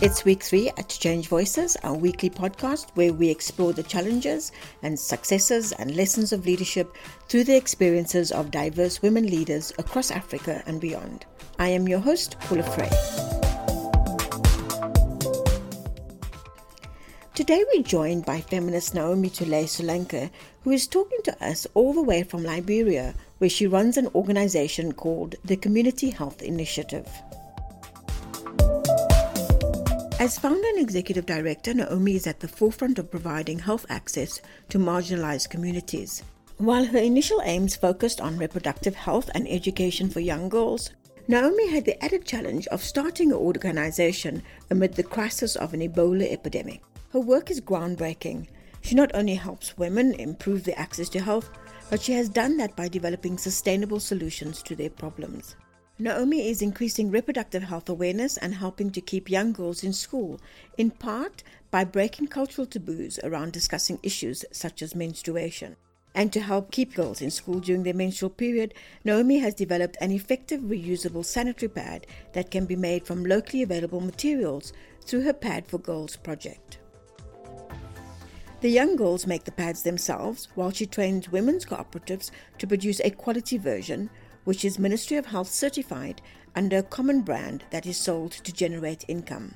It's week three at Change Voices, our weekly podcast where we explore the challenges and successes and lessons of leadership through the experiences of diverse women leaders across Africa and beyond. I am your host, Paula Fray. Today we're joined by feminist Naomi Tulay-Solanke, who is talking to us all the way from Liberia, where she runs an organization called the Community Health Initiative. As founder and executive director, Naomi is at the forefront of providing health access to marginalized communities. While her initial aims focused on reproductive health and education for young girls, Naomi had the added challenge of starting an organization amid the crisis of an Ebola epidemic. Her work is groundbreaking. She not only helps women improve their access to health, but she has done that by developing sustainable solutions to their problems. Naomi is increasing reproductive health awareness and helping to keep young girls in school, in part by breaking cultural taboos around discussing issues such as menstruation. And to help keep girls in school during their menstrual period, Naomi has developed an effective reusable sanitary pad that can be made from locally available materials through her Pad4Girls project. The young girls make the pads themselves while she trains women's cooperatives to produce a quality version which is Ministry of Health certified under a common brand that is sold to generate income.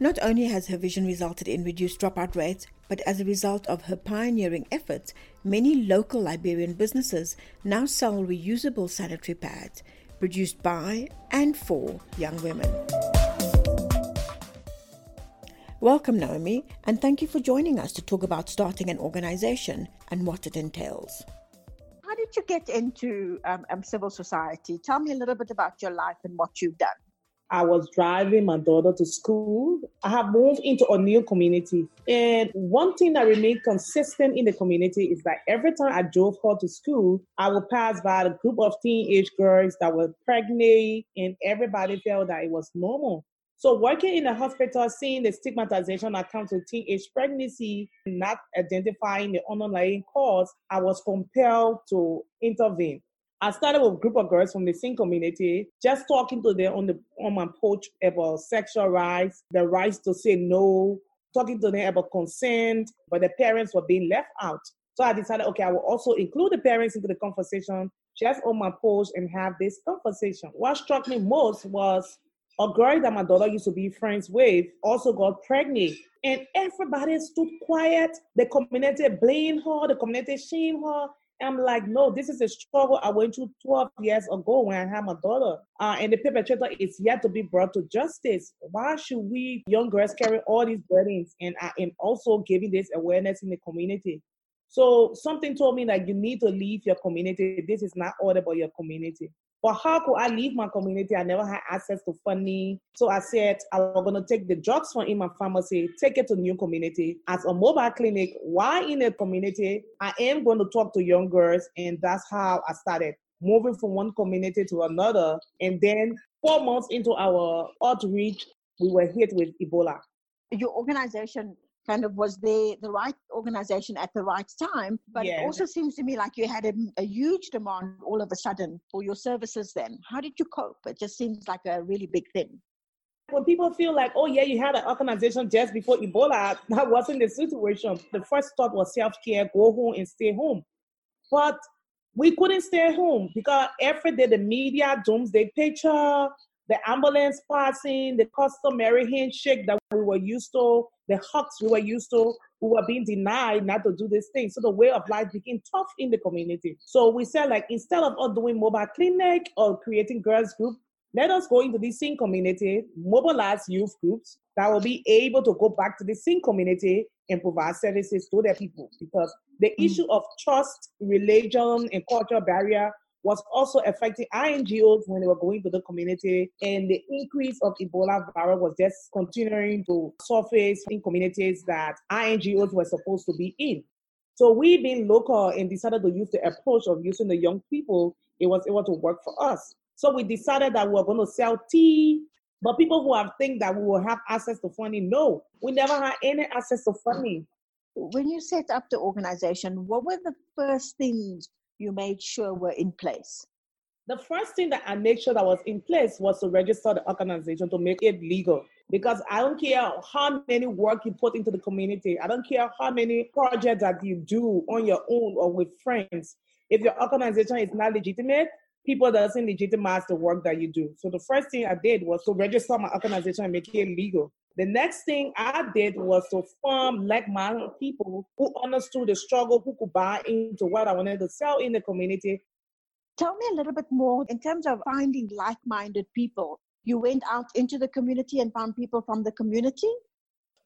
Not only has her vision resulted in reduced dropout rates, but as a result of her pioneering efforts, many local Liberian businesses now sell reusable sanitary pads produced by and for young women. Welcome, Naomi, and thank you for joining us to talk about starting an organization and what it entails did you get into um, um, civil society? Tell me a little bit about your life and what you've done. I was driving my daughter to school. I have moved into a new community. And one thing that remained consistent in the community is that every time I drove her to school, I would pass by a group of teenage girls that were pregnant, and everybody felt that it was normal. So working in a hospital, seeing the stigmatization that comes with teenage pregnancy, not identifying the underlying cause, I was compelled to intervene. I started with a group of girls from the same community, just talking to them on the on my porch about sexual rights, the rights to say no, talking to them about consent, but the parents were being left out. So I decided, okay, I will also include the parents into the conversation, just on my porch and have this conversation. What struck me most was a girl that my daughter used to be friends with also got pregnant. And everybody stood quiet. The community blamed her, the community shamed her. I'm like, no, this is a struggle I went through 12 years ago when I had my daughter. Uh, and the perpetrator is yet to be brought to justice. Why should we young girls carry all these burdens? And I am also giving this awareness in the community. So something told me that you need to leave your community. This is not all about your community. But how could I leave my community? I never had access to funding. So I said I was gonna take the drugs from in my pharmacy, take it to new community as a mobile clinic. Why in a community? I am going to talk to young girls, and that's how I started moving from one community to another. And then four months into our outreach, we were hit with Ebola. Your organization kind of was there the right organization at the right time but yeah. it also seems to me like you had a, a, huge demand all of a sudden for your services then how did you cope it just seems like a really big thing when people feel like, oh yeah, you had an organization just before Ebola, that wasn't the situation. The first thought was self-care, go home and stay home. But we couldn't stay home because every day the media doomsday picture, the ambulance passing, the customary handshake that we were used to, the hugs we were used to, we were being denied not to do this thing. So the way of life became tough in the community. So we said, like, instead of us doing mobile clinic or creating girls group, let us go into the same community, mobilize youth groups that will be able to go back to the same community and provide services to their people. Because the mm-hmm. issue of trust, religion, and cultural barrier was also affecting NGOs when they were going to the community. And the increase of Ebola virus was just continuing to surface in communities that NGOs were supposed to be in. So we being local and decided to use the approach of using the young people, it was able to work for us. So we decided that we were going to sell tea, but people who have think that we will have access to funding, no, we never had any access to funding. When you set up the organization, what were the first things you made sure were in place? The first thing that I made sure that was in place was to register the organization to make it legal. because I don't care how many work you put into the community. I don't care how many projects that you do on your own or with friends. If your organization is not legitimate, people doesn't legitimize the work that you do. So the first thing I did was to register my organization and make it legal. The next thing I did was to form like-minded people who understood the struggle, who could buy into what I wanted to sell in the community. Tell me a little bit more in terms of finding like-minded people you went out into the community and found people from the community?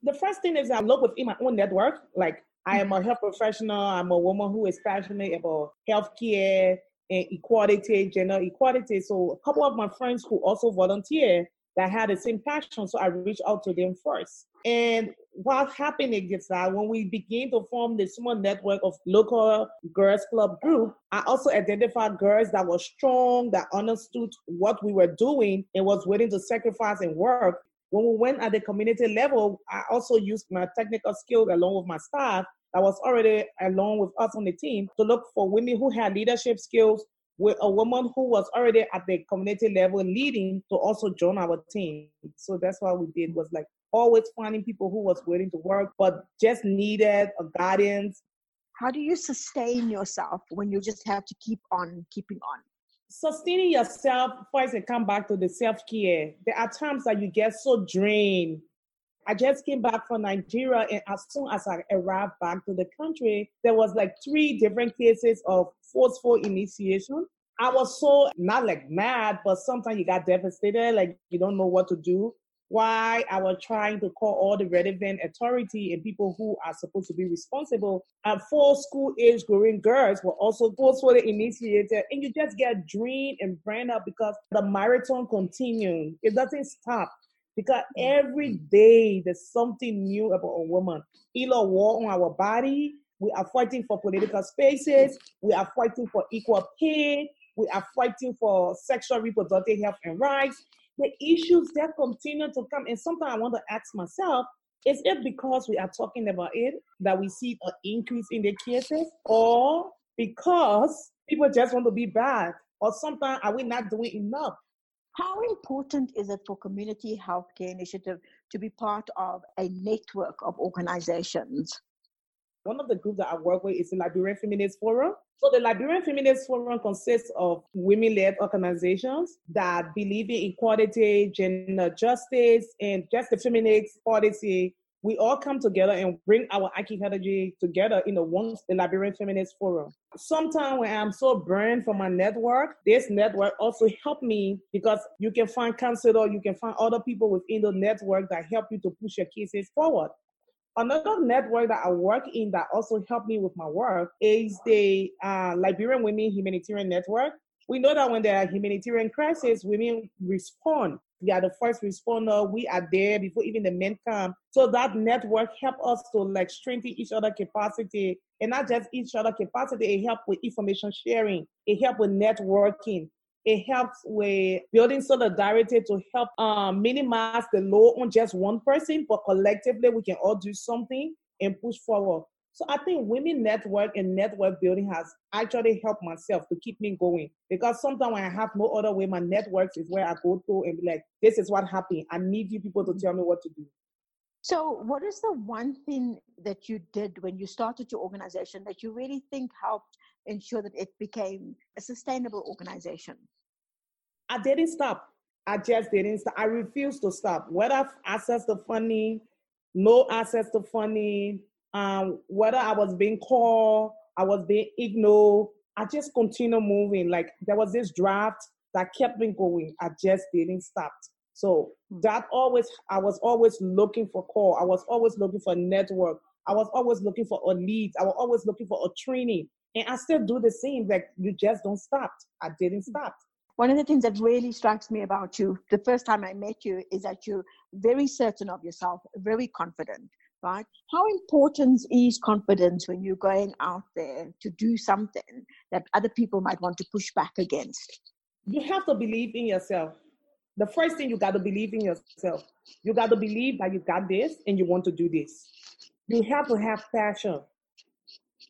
The first thing is I look within my own network. Like I am a health professional. I'm a woman who is passionate about healthcare and equality, gender equality. So a couple of my friends who also volunteer that had the same passion. So I reached out to them first. And what happened is that when we began to form the small network of local girls club group, I also identified girls that were strong, that understood what we were doing and was willing to sacrifice and work. When we went at the community level, I also used my technical skills along with my staff that was already along with us on the team to look for women who had leadership skills, with a woman who was already at the community level leading to also join our team. So that's what we did was like always finding people who was willing to work but just needed a guidance. How do you sustain yourself when you just have to keep on keeping on? Sustaining yourself first and come back to the self-care. There are times that you get so drained. I just came back from Nigeria and as soon as I arrived back to the country, there was like three different cases of forceful initiation. I was so not like mad, but sometimes you got devastated, like you don't know what to do. Why I was trying to call all the relevant authority and people who are supposed to be responsible. And four school age growing girls were also forcefully initiated, and you just get drained and burned up because the marathon continues. It doesn't stop because mm. every day there's something new about a woman. Either war on our body, we are fighting for political spaces. We are fighting for equal pay. We are fighting for sexual reproductive health and rights. The issues that continue to come, and sometimes I want to ask myself, is it because we are talking about it that we see an increase in the cases, or because people just want to be bad, or sometimes are we not doing enough? How important is it for community healthcare initiative to be part of a network of organizations? One of the groups that I work with is the Liberian Feminist Forum. So the Liberian Feminist Forum consists of women-led organizations that believe in equality, gender justice, and just the feminist policy. We all come together and bring our archaeology together in the one Liberian Feminist Forum. Sometimes when I'm so burned from my network, this network also help me because you can find counselor, you can find other people within the network that help you to push your cases forward. Another network that I work in that also helped me with my work is the uh, Liberian Women Humanitarian Network. We know that when there are humanitarian crises, women respond. We are the first responder. We are there before even the men come. So that network help us to like strengthen each other capacity and not just each other capacity. It help with information sharing. It help with networking. It helps with building solidarity to help um, minimize the load on just one person, but collectively we can all do something and push forward. So I think women network and network building has actually helped myself to keep me going because sometimes when I have no other way, my networks is where I go to and be like, this is what happened. I need you people to tell me what to do. So, what is the one thing that you did when you started your organization that you really think helped ensure that it became a sustainable organization? I didn't stop. I just didn't stop. I refused to stop. Whether access to funding, no access to funding, um, whether I was being called, I was being ignored, I just continued moving. Like there was this draft that kept me going. I just didn't stop. So hmm. that always, I was always looking for call. I was always looking for network. I was always looking for a lead. I was always looking for a training. And I still do the same. Like you just don't stop. I didn't stop. One of the things that really strikes me about you, the first time I met you, is that you're very certain of yourself, very confident, right? How important is confidence when you're going out there to do something that other people might want to push back against? You have to believe in yourself. The first thing you got to believe in yourself. You got to believe that you got this and you want to do this. You have to have passion.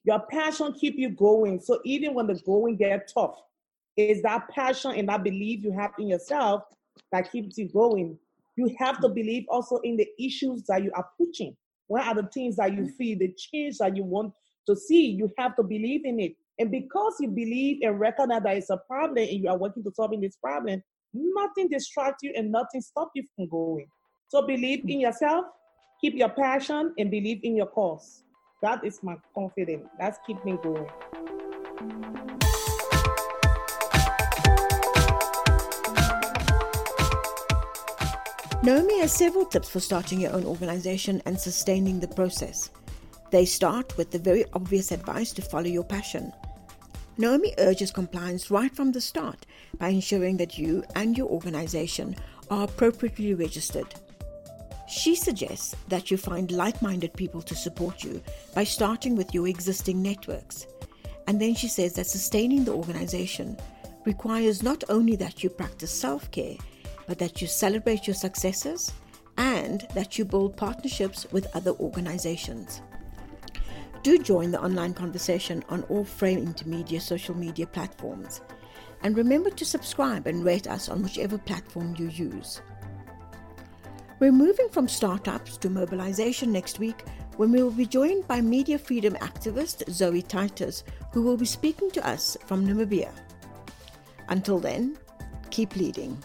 Your passion keep you going. So even when the going get tough, it's that passion and that belief you have in yourself that keeps you going. You have to believe also in the issues that you are pushing. What are the things that you mm. feel, the change that you want to see? You have to believe in it. And because you believe and recognize that it's a problem and you are working to solving this problem, nothing distracts you and nothing stops you from going. So believe in yourself, keep your passion, and believe in your cause. That is my confidence. That's keep me going. Naomi has several tips for starting your own organization and sustaining the process. They start with the very obvious advice to follow your passion. Naomi urges compliance right from the start by ensuring that you and your organization are appropriately registered. She suggests that you find like minded people to support you by starting with your existing networks. And then she says that sustaining the organization requires not only that you practice self care, but that you celebrate your successes and that you build partnerships with other organizations. Do join the online conversation on all frayintermedia social media platforms. And remember to subscribe and rate us on whichever platform you use. We're moving from startups to mobilization next week when we will be joined by media freedom activist Zoe Titus, who will be speaking to us from Namibia. Until then, keep leading.